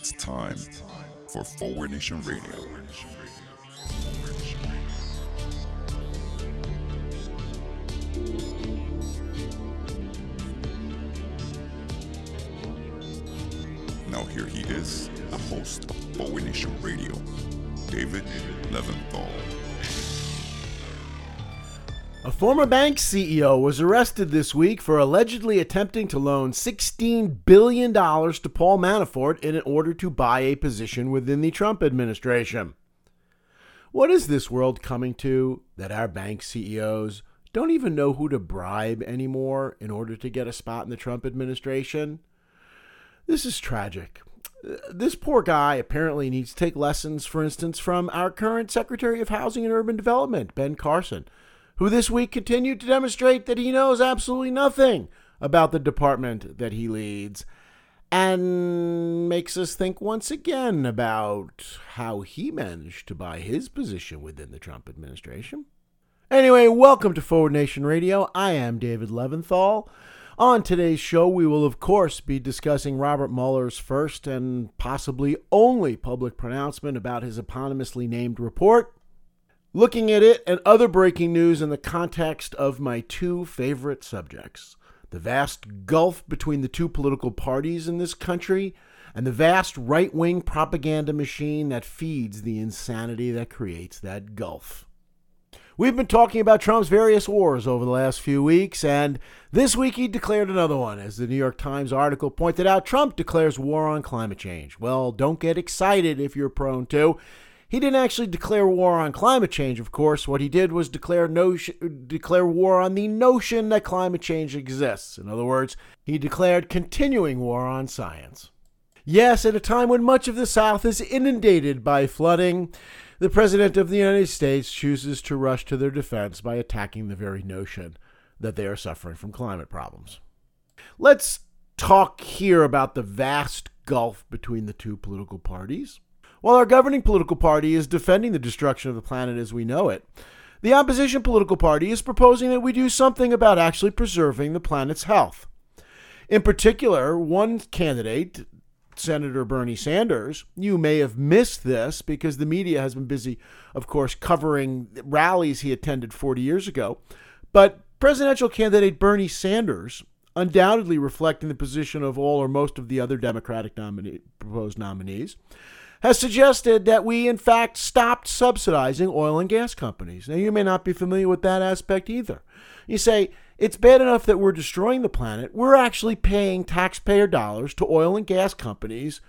It's time for Forward Nation Radio. Now here he is, the host of Forward Nation Radio, David Leventhal. A former bank CEO was arrested this week for allegedly attempting to loan $16 billion to Paul Manafort in order to buy a position within the Trump administration. What is this world coming to that our bank CEOs don't even know who to bribe anymore in order to get a spot in the Trump administration? This is tragic. This poor guy apparently needs to take lessons, for instance, from our current Secretary of Housing and Urban Development, Ben Carson, who this week continued to demonstrate that he knows absolutely nothing about the department that he leads and makes us think once again about how he managed to buy his position within the Trump administration. Anyway, welcome to Forward Nation Radio. I am David Leventhal. On today's show, we will, of course, be discussing Robert Mueller's first and possibly only public pronouncement about his eponymously named report. Looking at it and other breaking news in the context of my two favorite subjects the vast gulf between the two political parties in this country and the vast right wing propaganda machine that feeds the insanity that creates that gulf. We've been talking about Trump's various wars over the last few weeks, and this week he declared another one. As the New York Times article pointed out, Trump declares war on climate change. Well, don't get excited if you're prone to. He didn't actually declare war on climate change, of course. What he did was declare, declare war on the notion that climate change exists. In other words, he declared continuing war on science. Yes, at a time when much of the South is inundated by flooding, the President of the United States chooses to rush to their defense by attacking the very notion that they are suffering from climate problems. Let's talk here about the vast gulf between the two political parties. While our governing political party is defending the destruction of the planet as we know it, the opposition political party is proposing that we do something about actually preserving the planet's health. In particular, one candidate, Senator Bernie Sanders, you may have missed this because the media has been busy, of course, covering rallies he attended 40 years ago. But presidential candidate Bernie Sanders, undoubtedly reflecting the position of all or most of the other Democratic nominee, proposed nominees, has suggested that we, in fact, stopped subsidizing oil and gas companies. Now, you may not be familiar with that aspect either. You say, it's bad enough that we're destroying the planet. We're actually paying taxpayer dollars to oil and gas companies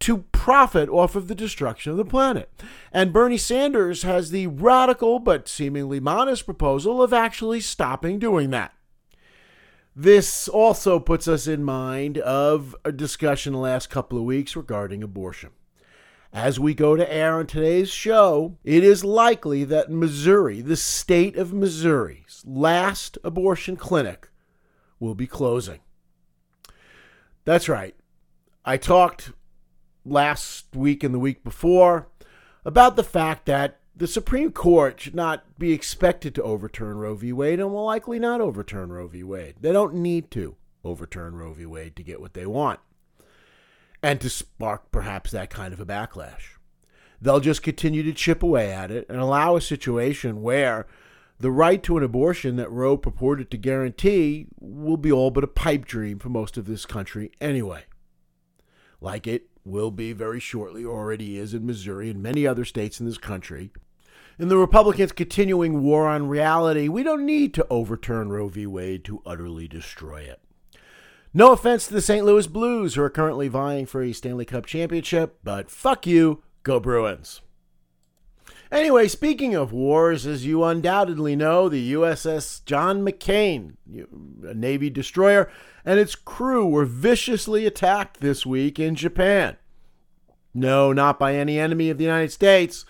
to profit off of the destruction of the planet. And Bernie Sanders has the radical but seemingly modest proposal of actually stopping doing that. This also puts us in mind of a discussion the last couple of weeks regarding abortion. As we go to air on today's show, it is likely that Missouri, the state of Missouri's last abortion clinic, will be closing. That's right. I talked last week and the week before about the fact that the Supreme Court should not be expected to overturn Roe v. Wade and will likely not overturn Roe v. Wade. They don't need to overturn Roe v. Wade to get what they want and to spark perhaps that kind of a backlash. They'll just continue to chip away at it and allow a situation where the right to an abortion that Roe purported to guarantee will be all but a pipe dream for most of this country anyway. Like it will be very shortly, already is in Missouri and many other states in this country. In the Republicans' continuing war on reality, we don't need to overturn Roe v. Wade to utterly destroy it. No offense to the St. Louis Blues, who are currently vying for a Stanley Cup championship, but fuck you, go Bruins. Anyway, speaking of wars, as you undoubtedly know, the USS John McCain, a Navy destroyer, and its crew were viciously attacked this week in Japan. No, not by any enemy of the United States.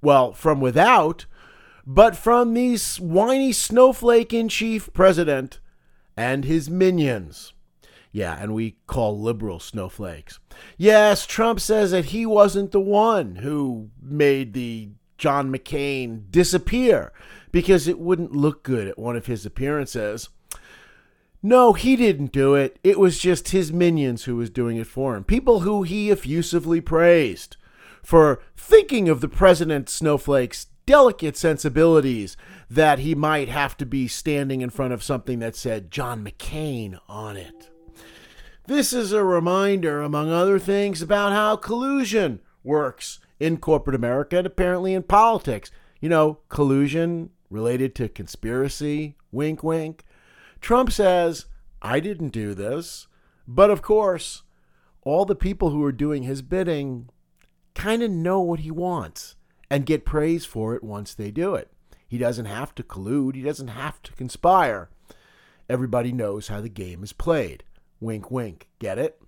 Well, from without, but from the whiny snowflake in chief president and his minions. Yeah, and we call liberal snowflakes. Yes, Trump says that he wasn't the one who made the John McCain disappear because it wouldn't look good at one of his appearances. No, he didn't do it. It was just his minions who was doing it for him. People who he effusively praised for thinking of the president snowflake's delicate sensibilities that he might have to be standing in front of something that said John McCain on it. This is a reminder, among other things, about how collusion works in corporate America and apparently in politics. You know, collusion related to conspiracy, wink, wink. Trump says, I didn't do this. But of course, all the people who are doing his bidding kind of know what he wants and get praise for it once they do it. He doesn't have to collude, he doesn't have to conspire. Everybody knows how the game is played. Wink, wink. Get it?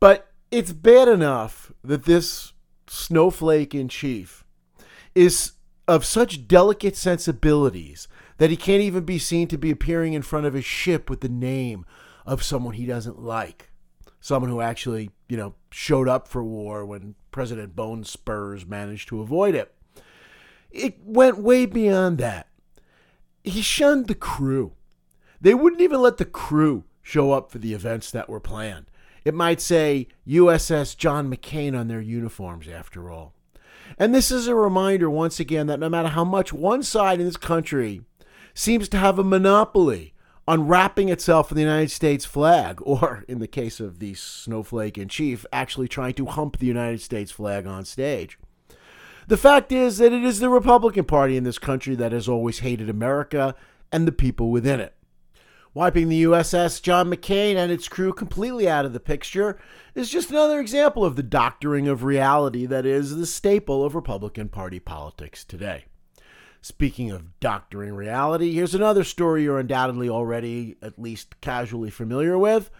But it's bad enough that this snowflake in chief is of such delicate sensibilities that he can't even be seen to be appearing in front of his ship with the name of someone he doesn't like. Someone who actually, you know, showed up for war when President Bone Spurs managed to avoid it. It went way beyond that. He shunned the crew. They wouldn't even let the crew show up for the events that were planned. It might say USS John McCain on their uniforms, after all. And this is a reminder, once again, that no matter how much one side in this country seems to have a monopoly on wrapping itself in the United States flag, or in the case of the snowflake in chief, actually trying to hump the United States flag on stage. The fact is that it is the Republican Party in this country that has always hated America and the people within it. Wiping the USS John McCain and its crew completely out of the picture is just another example of the doctoring of reality that is the staple of Republican Party politics today. Speaking of doctoring reality, here's another story you're undoubtedly already at least casually familiar with.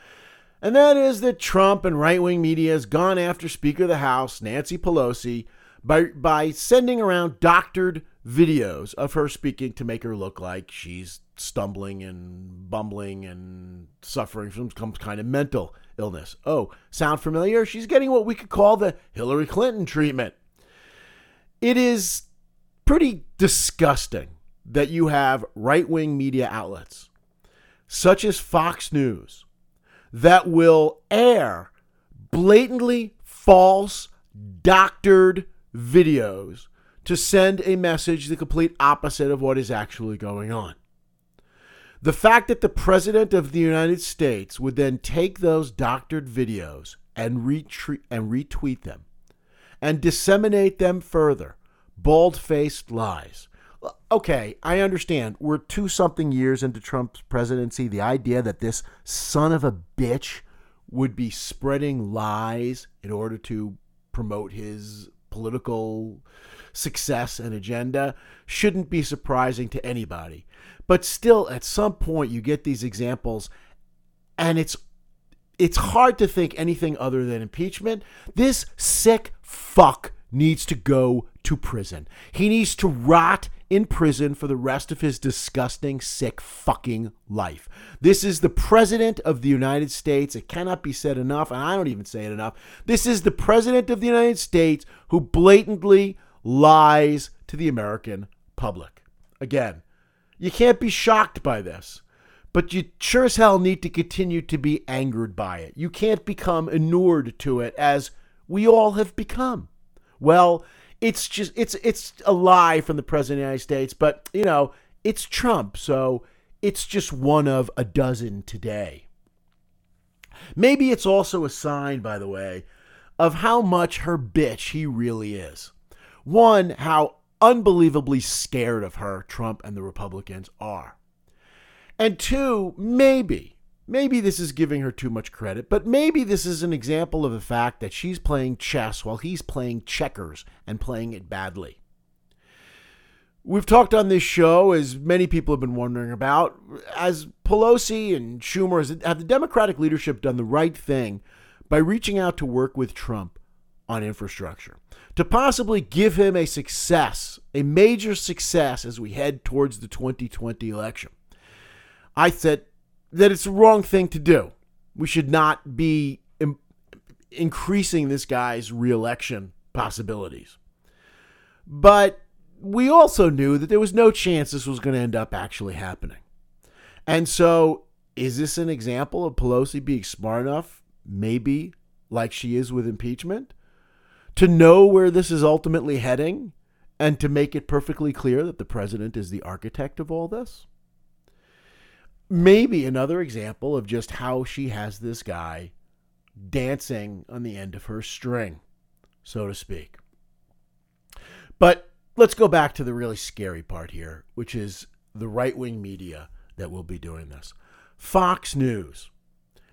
And that is that Trump and right wing media has gone after Speaker of the House, Nancy Pelosi, by, by sending around doctored videos of her speaking to make her look like she's stumbling and bumbling and suffering from some kind of mental illness. Oh, sound familiar? She's getting what we could call the Hillary Clinton treatment. It is pretty disgusting that you have right wing media outlets, such as Fox News, that will air blatantly false, doctored videos to send a message the complete opposite of what is actually going on. The fact that the President of the United States would then take those doctored videos and, retweet, and retweet them and disseminate them further bald faced lies. Okay, I understand. We're two something years into Trump's presidency. The idea that this son of a bitch would be spreading lies in order to promote his political success and agenda shouldn't be surprising to anybody. But still, at some point, you get these examples, and it's it's hard to think anything other than impeachment. This sick fuck needs to go to prison. He needs to rot in prison for the rest of his disgusting, sick fucking life. This is the President of the United States. It cannot be said enough, and I don't even say it enough. This is the President of the United States who blatantly lies to the American public. Again, you can't be shocked by this, but you sure as hell need to continue to be angered by it. You can't become inured to it as we all have become. Well, it's just it's it's a lie from the president of the United States, but you know, it's Trump, so it's just one of a dozen today. Maybe it's also a sign, by the way, of how much her bitch he really is. One, how unbelievably scared of her Trump and the Republicans are. And two, maybe, maybe this is giving her too much credit, but maybe this is an example of the fact that she's playing chess while he's playing checkers and playing it badly. We've talked on this show, as many people have been wondering about, as Pelosi and Schumer, have the Democratic leadership done the right thing by reaching out to work with Trump on infrastructure? To possibly give him a success, a major success as we head towards the 2020 election. I said that it's the wrong thing to do. We should not be Im- increasing this guy's reelection possibilities. But we also knew that there was no chance this was going to end up actually happening. And so Is this an example of Pelosi being smart enough, maybe like she is with impeachment, to know where this is ultimately heading and to make it perfectly clear that the president is the architect of all this? Maybe another example of just how she has this guy dancing on the end of her string, so to speak. But let's go back to the really scary part here, which is the right wing media that will be doing this. Fox News,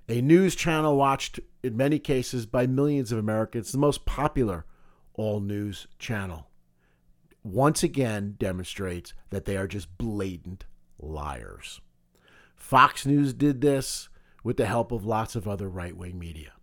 a news channel watched in many cases by millions of Americans, the most popular all news channel, once again demonstrates that they are just blatant liars. Fox News did this with the help of lots of other right wing media.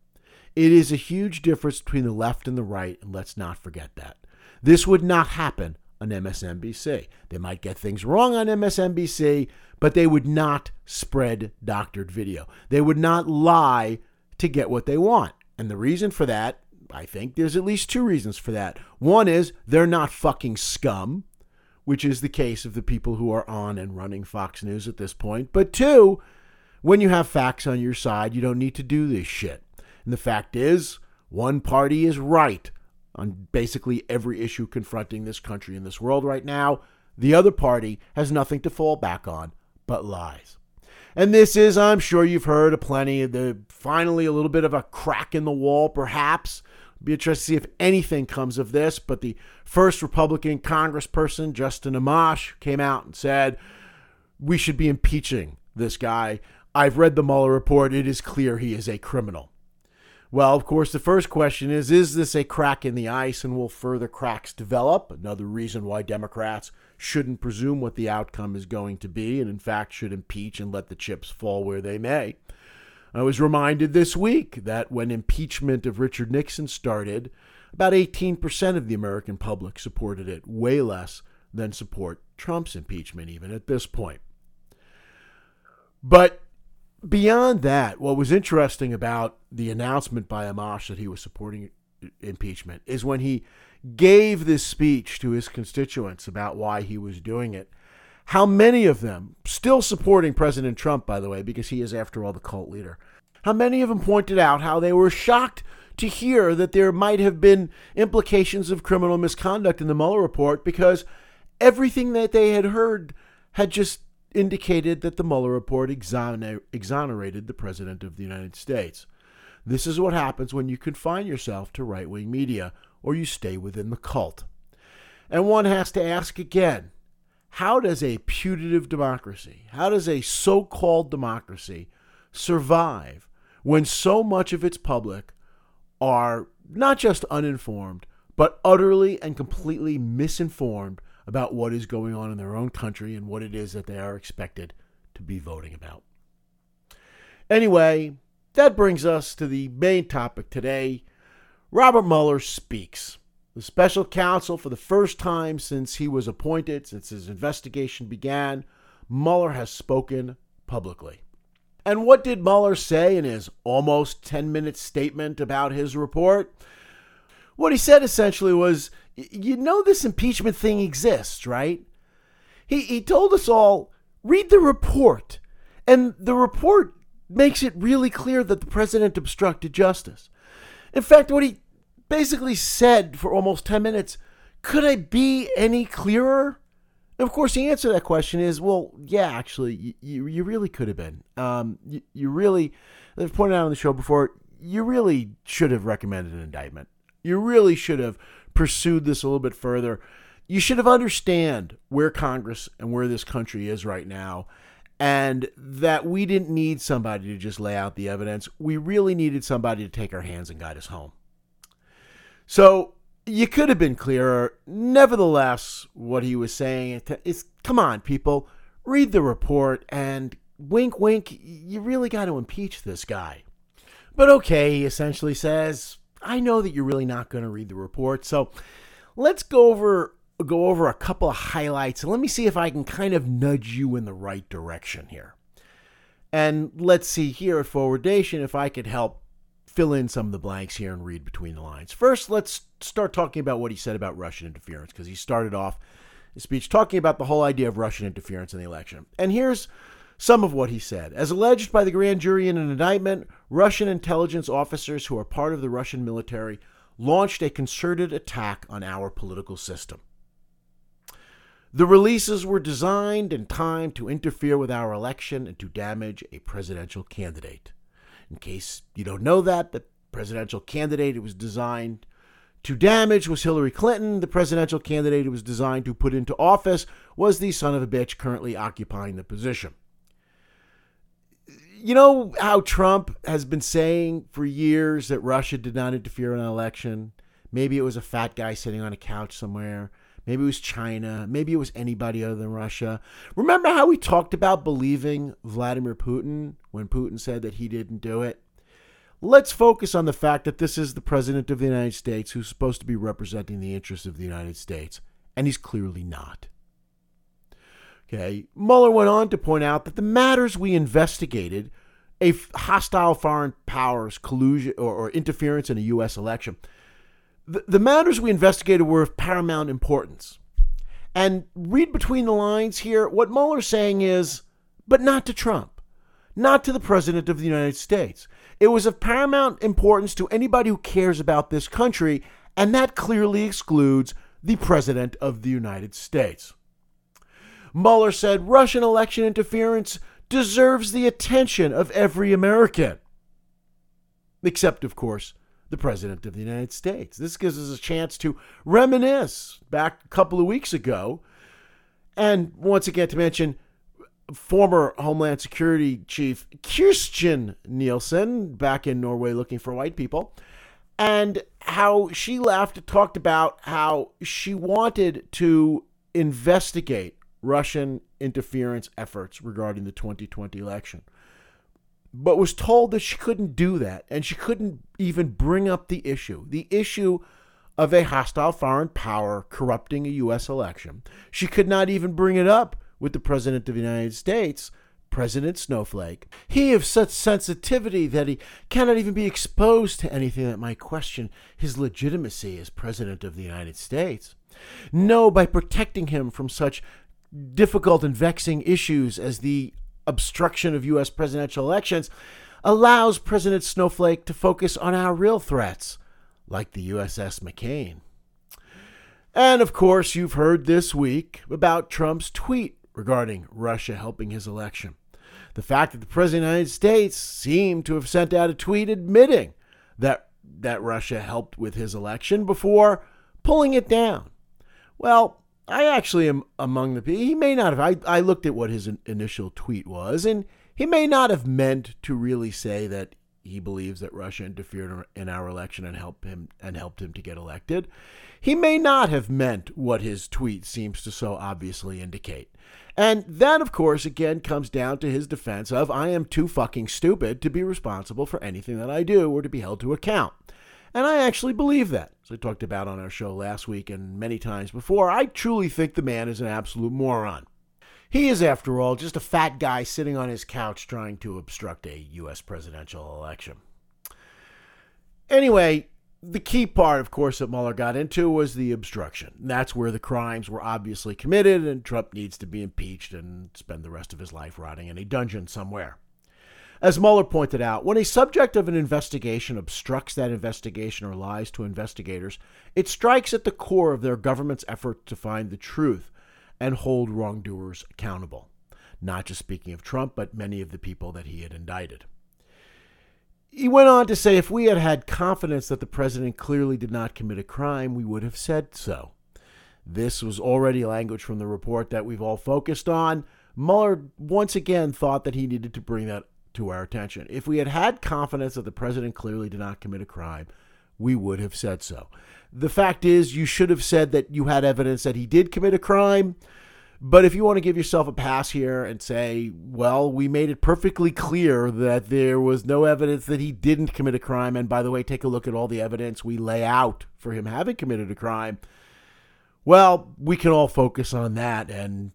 It is a huge difference between the left and the right, and let's not forget that. This would not happen on MSNBC. They might get things wrong on MSNBC, but they would not spread doctored video. They would not lie to get what they want. And the reason for that, I think there's at least two reasons for that. One is they're not fucking scum, which is the case of the people who are on and running Fox News at this point. But two, when you have facts on your side, you don't need to do this shit. And the fact is, one party is right on basically every issue confronting this country and this world right now. The other party has nothing to fall back on but lies. And this is, I'm sure you've heard a plenty the finally a little bit of a crack in the wall, perhaps. Be interested to see if anything comes of this. But the first Republican congressperson, Justin Amash, came out and said, We should be impeaching this guy. I've read the Mueller report. It is clear he is a criminal. Well, of course, the first question is Is this a crack in the ice and will further cracks develop? Another reason why Democrats shouldn't presume what the outcome is going to be and, in fact, should impeach and let the chips fall where they may. I was reminded this week that when impeachment of Richard Nixon started, about 18% of the American public supported it, way less than support Trump's impeachment, even at this point. But beyond that, what was interesting about the announcement by Amash that he was supporting impeachment is when he gave this speech to his constituents about why he was doing it. How many of them, still supporting President Trump, by the way, because he is, after all, the cult leader, how many of them pointed out how they were shocked to hear that there might have been implications of criminal misconduct in the Mueller report because everything that they had heard had just indicated that the Mueller report exoner- exonerated the President of the United States. This is what happens when you confine yourself to right wing media or you stay within the cult. And one has to ask again how does a putative democracy, how does a so called democracy survive when so much of its public are not just uninformed, but utterly and completely misinformed about what is going on in their own country and what it is that they are expected to be voting about. Anyway, that brings us to the main topic today. Robert Mueller speaks. The special counsel, for the first time since he was appointed, since his investigation began, Mueller has spoken publicly. And what did Mueller say in his almost 10 minute statement about his report? What he said essentially was you know this impeachment thing exists, right? He, he told us all read the report. And the report makes it really clear that the president obstructed justice. In fact, what he basically said for almost 10 minutes could I be any clearer? Of course, the answer to that question is well, yeah, actually, you, you really could have been. Um, you, you really, I've pointed out on the show before, you really should have recommended an indictment. You really should have pursued this a little bit further, you should have understand where Congress and where this country is right now and that we didn't need somebody to just lay out the evidence. We really needed somebody to take our hands and guide us home. So you could have been clearer. Nevertheless, what he was saying is come on, people, read the report and wink, wink, you really got to impeach this guy. But okay, he essentially says, I know that you're really not going to read the report. So let's go over go over a couple of highlights and let me see if I can kind of nudge you in the right direction here. And let's see here at Forward Nation if I could help fill in some of the blanks here and read between the lines. First, let's start talking about what he said about Russian interference because he started off his speech talking about the whole idea of Russian interference in the election. And here's Some of what he said. As alleged by the grand jury in an indictment, Russian intelligence officers who are part of the Russian military launched a concerted attack on our political system. The releases were designed and timed to interfere with our election and to damage a presidential candidate. In case you don't know that, the presidential candidate it was designed to damage was Hillary Clinton. The presidential candidate it was designed to put into office was the son of a bitch currently occupying the position you know how Trump has been saying for years that Russia did not interfere in an election? Maybe it was a fat guy sitting on a couch somewhere. Maybe it was China. Maybe it was anybody other than Russia. Remember how we talked about believing Vladimir Putin when Putin said that he didn't do it? Let's focus on the fact that this is the President of the United States who's supposed to be representing the interests of the United States, and he's clearly not. Okay. Mueller went on to point out that the matters we investigated, a hostile foreign powers collusion or, or interference in a U.S. election, the, the matters we investigated were of paramount importance. And read between the lines here, what Mueller's saying is, but not to Trump, not to the President of the United States. It was of paramount importance to anybody who cares about this country, and that clearly excludes the President of the United States. Mueller said Russian election interference deserves the attention of every American. Except, of course, the President of the United States. This gives us a chance to reminisce back a couple of weeks ago. And once again, to mention former Homeland Security Chief Kirstjen Nielsen back in Norway looking for white people, and how she left, talked about how she wanted to investigate Russian interference efforts regarding the 2020 election, but was told that she couldn't do that and she couldn't even bring up the issue. The issue of a hostile foreign power corrupting a U.S. election. She could not even bring it up with the President of the United States, President Snowflake. He of such sensitivity that he cannot even be exposed to anything that might question his legitimacy as President of the United States. No, by protecting him from such difficult and vexing issues as the obstruction of U.S. presidential elections allows President Snowflake to focus on our real threats, like the USS McCain. And of course, you've heard this week about Trump's tweet regarding Russia helping his election. The fact that the President of the United States seemed to have sent out a tweet admitting that, that Russia helped with his election before pulling it down. Well, I actually am among the people. He may not have. I, I looked at what his initial tweet was, and he may not have meant to really say that he believes that Russia interfered in our election and helped him and helped him to get elected. He may not have meant what his tweet seems to so obviously indicate. And that, of course, again comes down to his defense of I am too fucking stupid to be responsible for anything that I do or to be held to account. And I actually believe that. As I talked about on our show last week and many times before, I truly think the man is an absolute moron. He is, after all, just a fat guy sitting on his couch trying to obstruct a U.S. presidential election. Anyway, the key part, of course, that Mueller got into was the obstruction. That's where the crimes were obviously committed, and Trump needs to be impeached and spend the rest of his life rotting in a dungeon somewhere. As Mueller pointed out, when a subject of an investigation obstructs that investigation or lies to investigators, it strikes at the core of their government's effort to find the truth and hold wrongdoers accountable. Not just speaking of Trump, but many of the people that he had indicted. He went on to say if we had had confidence that the president clearly did not commit a crime, we would have said so. This was already language from the report that we've all focused on. Mueller once again thought that he needed to bring that to our attention. If we had had confidence that the president clearly did not commit a crime, we would have said so. The fact is, you should have said that you had evidence that he did commit a crime. But if you want to give yourself a pass here and say, well, we made it perfectly clear that there was no evidence that he didn't commit a crime, and by the way, take a look at all the evidence we lay out for him having committed a crime, well, we can all focus on that and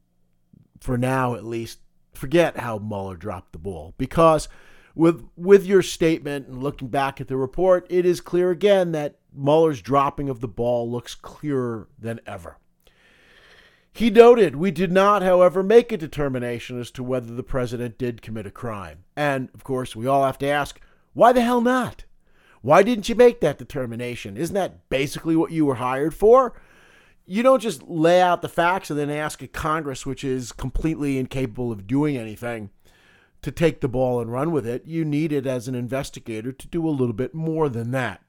for now at least forget how Mueller dropped the ball because with with your statement and looking back at the report, it is clear again that Mueller's dropping of the ball looks clearer than ever. He noted, We did not, however, make a determination as to whether the president did commit a crime. And, of course, we all have to ask, why the hell not? Why didn't you make that determination? Isn't that basically what you were hired for? You don't just lay out the facts and then ask a Congress, which is completely incapable of doing anything, to take the ball and run with it. You need it as an investigator to do a little bit more than that.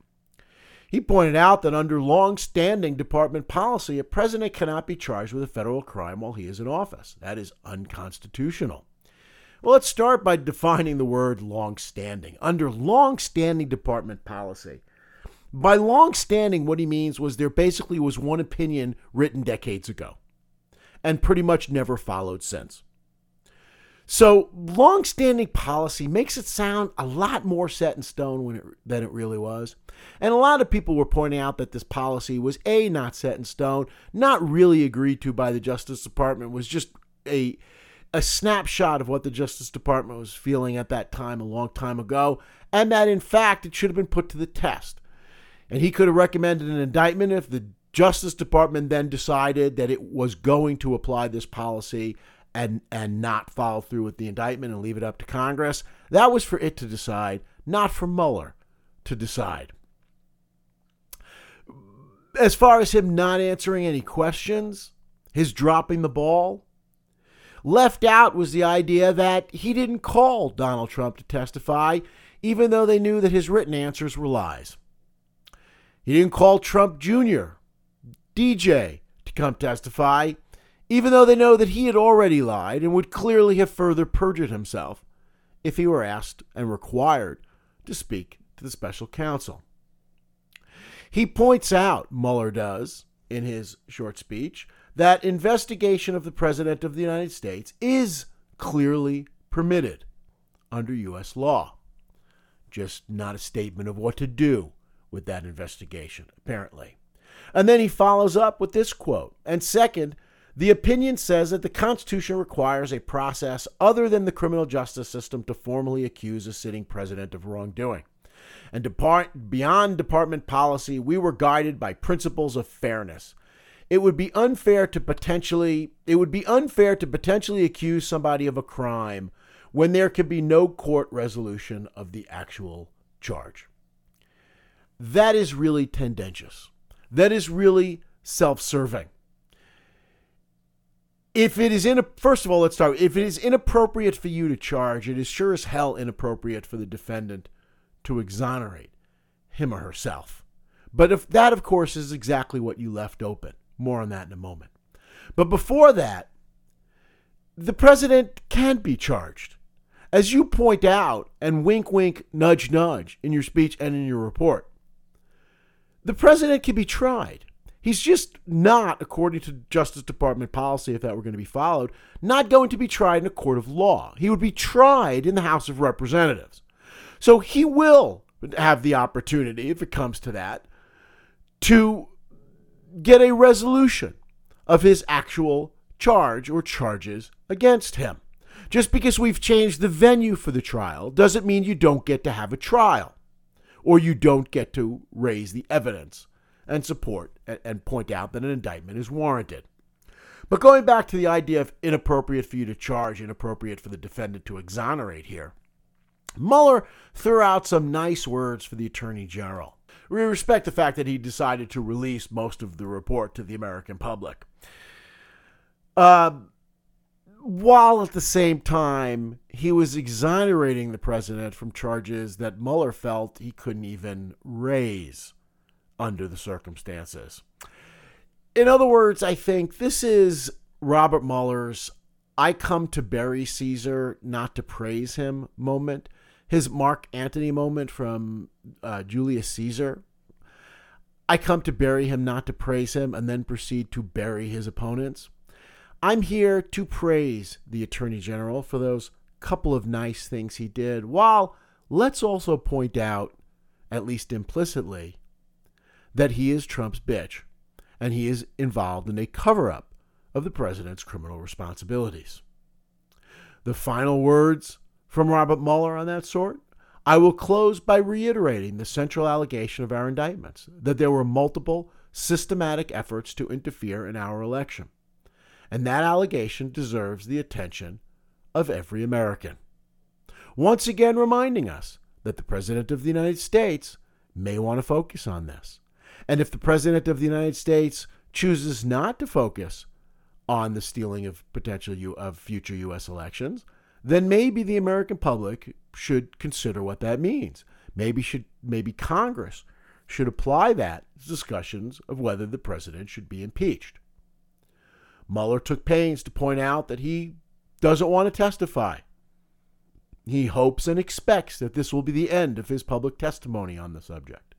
He pointed out that under long standing department policy, a president cannot be charged with a federal crime while he is in office. That is unconstitutional. Well, let's start by defining the word long standing. Under long standing department policy, by long standing, what he means was there basically was one opinion written decades ago and pretty much never followed since. So, long-standing policy makes it sound a lot more set in stone it, than it really was. And a lot of people were pointing out that this policy was A, not set in stone, not really agreed to by the Justice Department, was just a a snapshot of what the Justice Department was feeling at that time a long time ago, and that in fact it should have been put to the test. And he could have recommended an indictment if the Justice Department then decided that it was going to apply this policy and and not follow through with the indictment and leave it up to Congress. That was for it to decide, not for Mueller to decide. As far as him not answering any questions, his dropping the ball, left out was the idea that he didn't call Donald Trump to testify, even though they knew that his written answers were lies. He didn't call Trump Jr., DJ, to come testify, even though they know that he had already lied and would clearly have further perjured himself if he were asked and required to speak to the special counsel. He points out, Mueller does, in his short speech, that investigation of the President of the United States is clearly permitted under U.S. law. Just not a statement of what to do with that investigation, apparently. And then he follows up with this quote. And second, the opinion says that the Constitution requires a process other than the criminal justice system to formally accuse a sitting president of wrongdoing. And depart, beyond department policy, we were guided by principles of fairness. It would be unfair to potentially it would be unfair to potentially accuse somebody of a crime when there could be no court resolution of the actual charge. That is really tendentious. That is really self-serving. If it is in a, first of all let's start if it is inappropriate for you to charge it is sure as hell inappropriate for the defendant to exonerate him or herself. But if that of course is exactly what you left open. More on that in a moment. But before that the president can be charged. As you point out and wink wink nudge nudge in your speech and in your report the president can be tried He's just not, according to Justice Department policy, if that were going to be followed, not going to be tried in a court of law. He would be tried in the House of Representatives. So he will have the opportunity, if it comes to that, to get a resolution of his actual charge or charges against him. Just because we've changed the venue for the trial doesn't mean you don't get to have a trial or you don't get to raise the evidence and support and point out that an indictment is warranted. But going back to the idea of inappropriate for you to charge, inappropriate for the defendant to exonerate here, Mueller threw out some nice words for the Attorney General. We respect the fact that he decided to release most of the report to the American public. Uh, while at the same time, he was exonerating the president from charges that Mueller felt he couldn't even raise under the circumstances. In other words, I think this is Robert Mueller's I come to bury Caesar, not to praise him moment. His Mark Antony moment from uh, Julius Caesar. I come to bury him, not to praise him, and then proceed to bury his opponents. I'm here to praise the Attorney General for those couple of nice things he did, while let's also point out, at least implicitly, that he is Trump's bitch and he is involved in a cover up of the president's criminal responsibilities. The final words from Robert Mueller on that sort? I will close by reiterating the central allegation of our indictments that there were multiple systematic efforts to interfere in our election. And that allegation deserves the attention of every American. Once again, reminding us that the President of the United States may want to focus on this. And if the President of the United States chooses not to focus on the stealing of potential U- of future U.S. elections, then maybe the American public should consider what that means. Maybe should maybe Congress should apply that to discussions of whether the president should be impeached. Mueller took pains to point out that he doesn't want to testify. He hopes and expects that this will be the end of his public testimony on the subject.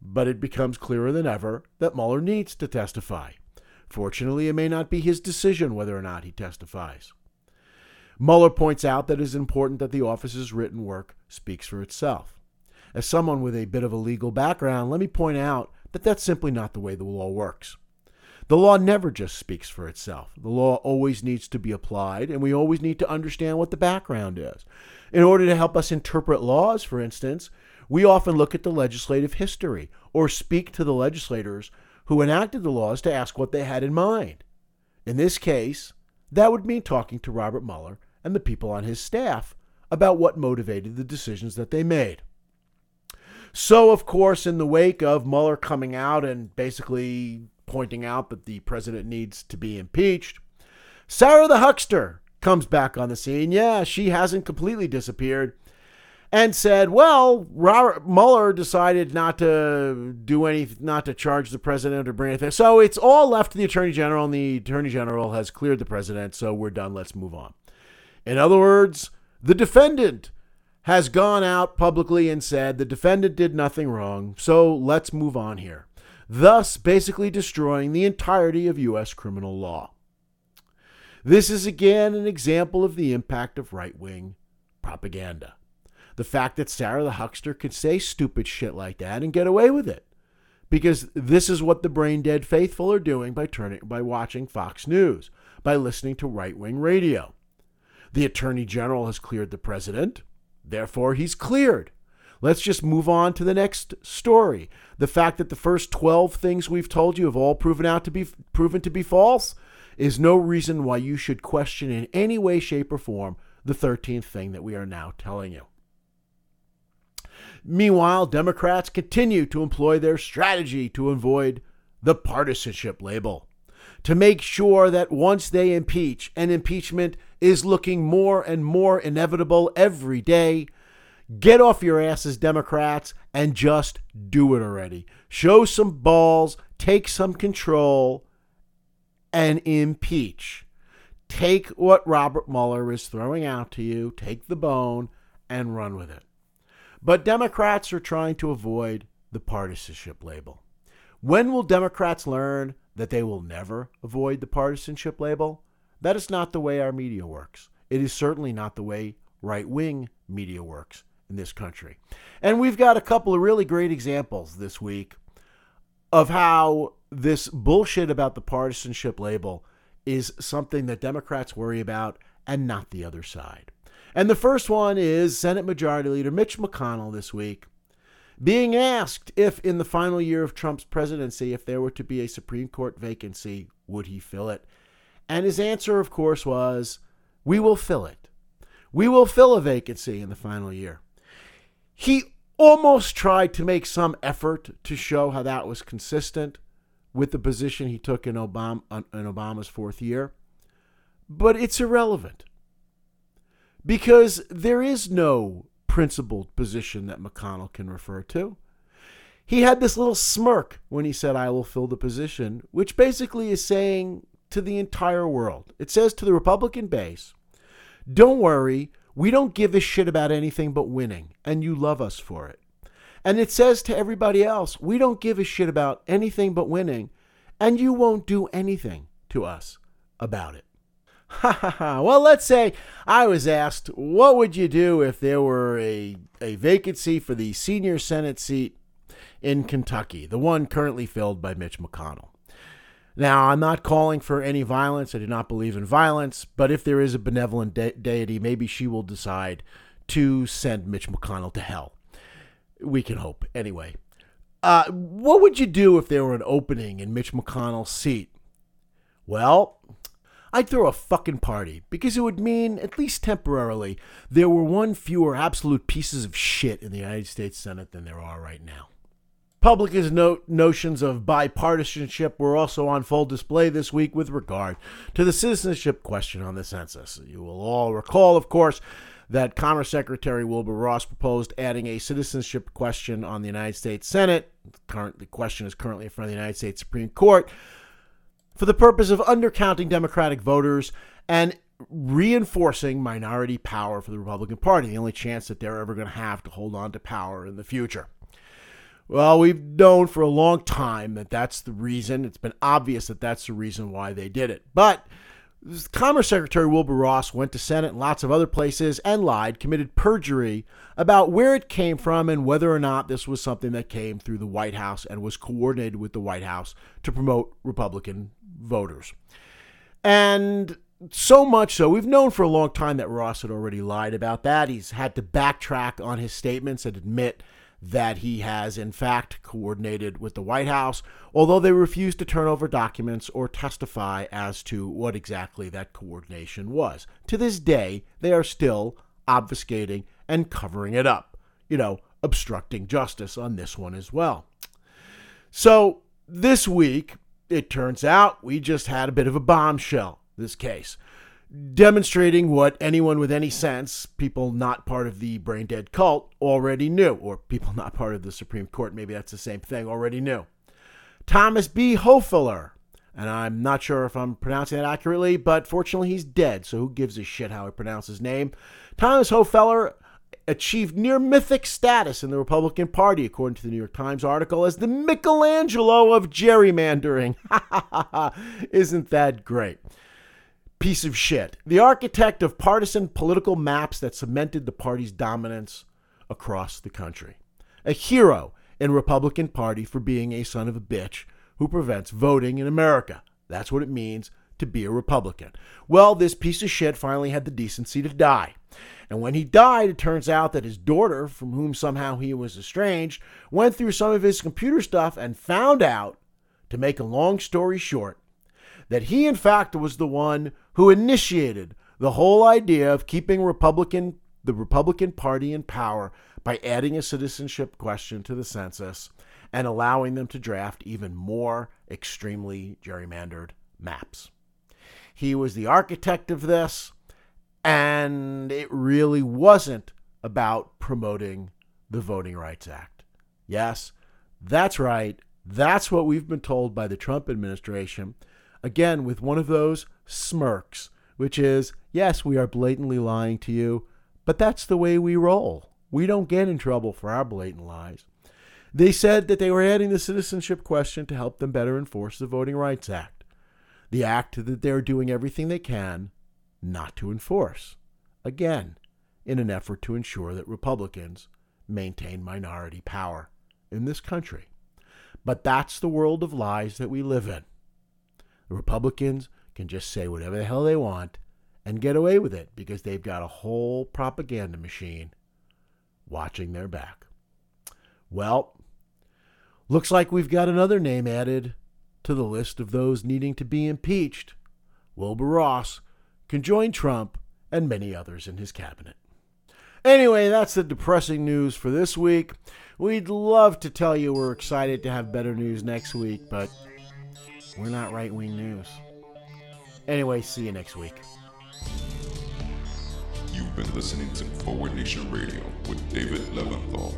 But it becomes clearer than ever that Mueller needs to testify. Fortunately, it may not be his decision whether or not he testifies. Mueller points out that it is important that the office's written work speaks for itself. As someone with a bit of a legal background, let me point out that that's simply not the way the law works. The law never just speaks for itself. The law always needs to be applied, and we always need to understand what the background is. In order to help us interpret laws, for instance, we often look at the legislative history or speak to the legislators who enacted the laws to ask what they had in mind. In this case, that would mean talking to Robert Mueller and the people on his staff about what motivated the decisions that they made. So, of course, in the wake of Mueller coming out and basically pointing out that the president needs to be impeached, Sarah the Huckster comes back on the scene. Yeah, she hasn't completely disappeared. And said, well, Robert Mueller decided not to do any, not to charge the president or bring anything. So it's all left to the attorney general, and the attorney general has cleared the president. So we're done. Let's move on. In other words, the defendant has gone out publicly and said the defendant did nothing wrong, so let's move on here, thus basically destroying the entirety of U.S. criminal law. This is again an example of the impact of right wing propaganda. The fact that Sarah the Huckster could say stupid shit like that and get away with it. Because this is what the brain dead faithful are doing by turning by watching Fox News, by listening to right wing radio. The Attorney General has cleared the president. Therefore, he's cleared. Let's just move on to the next story. The fact that the first 12 things we've told you have all proven out to be proven to be false is no reason why you should question in any way shape or form the 13th thing that we are now telling you. Meanwhile, Democrats continue to employ their strategy to avoid the partisanship label to make sure that once they impeach, and impeachment is looking more and more inevitable every day, get off your asses, Democrats, and just do it already. Show some balls, take some control, and impeach. Take what Robert Mueller is throwing out to you, take the bone, and run with it. But Democrats are trying to avoid the partisanship label. When will Democrats learn that they will never avoid the partisanship label? That is not the way our media works. It is certainly not the way right wing media works in this country. And we've got a couple of really great examples this week of how this bullshit about the partisanship label is something that Democrats worry about and not the other side. And the first one is Senate Majority Leader Mitch McConnell this week being asked if, in the final year of Trump's presidency, if there were to be a Supreme Court vacancy, would he fill it? And his answer, of course, was, We will fill it. We will fill a vacancy in the final year. He almost tried to make some effort to show how that was consistent with the position he took in, Obama, in Obama's fourth year, but it's irrelevant because there is no principled position that McConnell can refer to. He had this little smirk when he said, I will fill the position, which basically is saying to the entire world, it says to the Republican base, don't worry, we don't give a shit about anything but winning, and you love us for it. And it says to everybody else, we don't give a shit about anything but winning, and you won't do anything to us about it. Ha ha ha. Well, let's say I was asked, what would you do if there were a, a vacancy for the senior Senate seat in Kentucky, the one currently filled by Mitch McConnell? Now, I'm not calling for any violence. I do not believe in violence. But if there is a benevolent de- deity, maybe she will decide to send Mitch McConnell to hell. We can hope. Anyway, uh, what would you do if there were an opening in Mitch McConnell's seat? Well, I'd throw a fucking party because it would mean, at least temporarily, there were one fewer absolute pieces of shit in the United States Senate than there are right now. Republicans' no- notions of bipartisanship were also on full display this week with regard to the citizenship question on the census. You will all recall, of course, that Commerce Secretary Wilbur Ross proposed adding a citizenship question on the United States Senate. Current, the question is currently in front of the United States Supreme Court for the purpose of undercounting Democratic voters and reinforcing minority power for the Republican Party, the only chance that they're ever going to have to hold on to power in the future. Well, we've known for a long time that that's the reason. It's been obvious that that's the reason why they did it. But Commerce Secretary Wilbur Ross went to Senate and lots of other places and lied, committed perjury about where it came from and whether or not this was something that came through the White House and was coordinated with the White House to promote Republican voters. And so much so, we've known for a long time that Ross had already lied about that. He's had to backtrack on his statements and admit that he has, in fact, coordinated with the White House, although they refuse to turn over documents or testify as to what exactly that coordination was. To this day, they are still obfuscating and covering it up, you know, obstructing justice on this one as well. So, this week, it turns out we just had a bit of a bombshell, this case demonstrating what anyone with any sense, people not part of the brain dead cult, already knew, or people not part of the Supreme Court, maybe that's the same thing, already knew. Thomas B. Hofeller, and I'm not sure if I'm pronouncing that accurately, but fortunately he's dead, so who gives a shit how I pronounce his name? Thomas Hofeller achieved near mythic status in the Republican Party, according to the New York Times article, as the Michelangelo of gerrymandering. Isn't that great? Piece of shit. The architect of partisan political maps that cemented the party's dominance across the country. A hero in Republican Party for being a son of a bitch who prevents voting in America. That's what it means to be a Republican. Well, this piece of shit finally had the decency to die. And when he died, it turns out that his daughter, from whom somehow he was estranged, went through some of his computer stuff and found out, to make a long story short, that he, in fact, was the one who initiated the whole idea of keeping Republican the Republican Party in power by adding a citizenship question to the census and allowing them to draft even more extremely gerrymandered maps. He was the architect of this, and it really wasn't about promoting the Voting Rights Act. Yes, that's right. That's what we've been told by the Trump administration again with one of those smirks, which is, yes, we are blatantly lying to you, but that's the way we roll. We don't get in trouble for our blatant lies. They said that they were adding the citizenship question to help them better enforce the Voting Rights Act, the act that they're doing everything they can not to enforce. Again, in an effort to ensure that Republicans maintain minority power in this country. But that's the world of lies that we live in. The Republicans can just say whatever the hell they want and get away with it because they've got a whole propaganda machine watching their back. Well, looks like we've got another name added to the list of those needing to be impeached. Wilbur Ross can join Trump and many others in his cabinet. Anyway, that's the depressing news for this week. We'd love to tell you we're excited to have better news next week, but we're not right wing news. Anyway, see you next week. You've been listening to Forward Nation Radio with David Leventhal.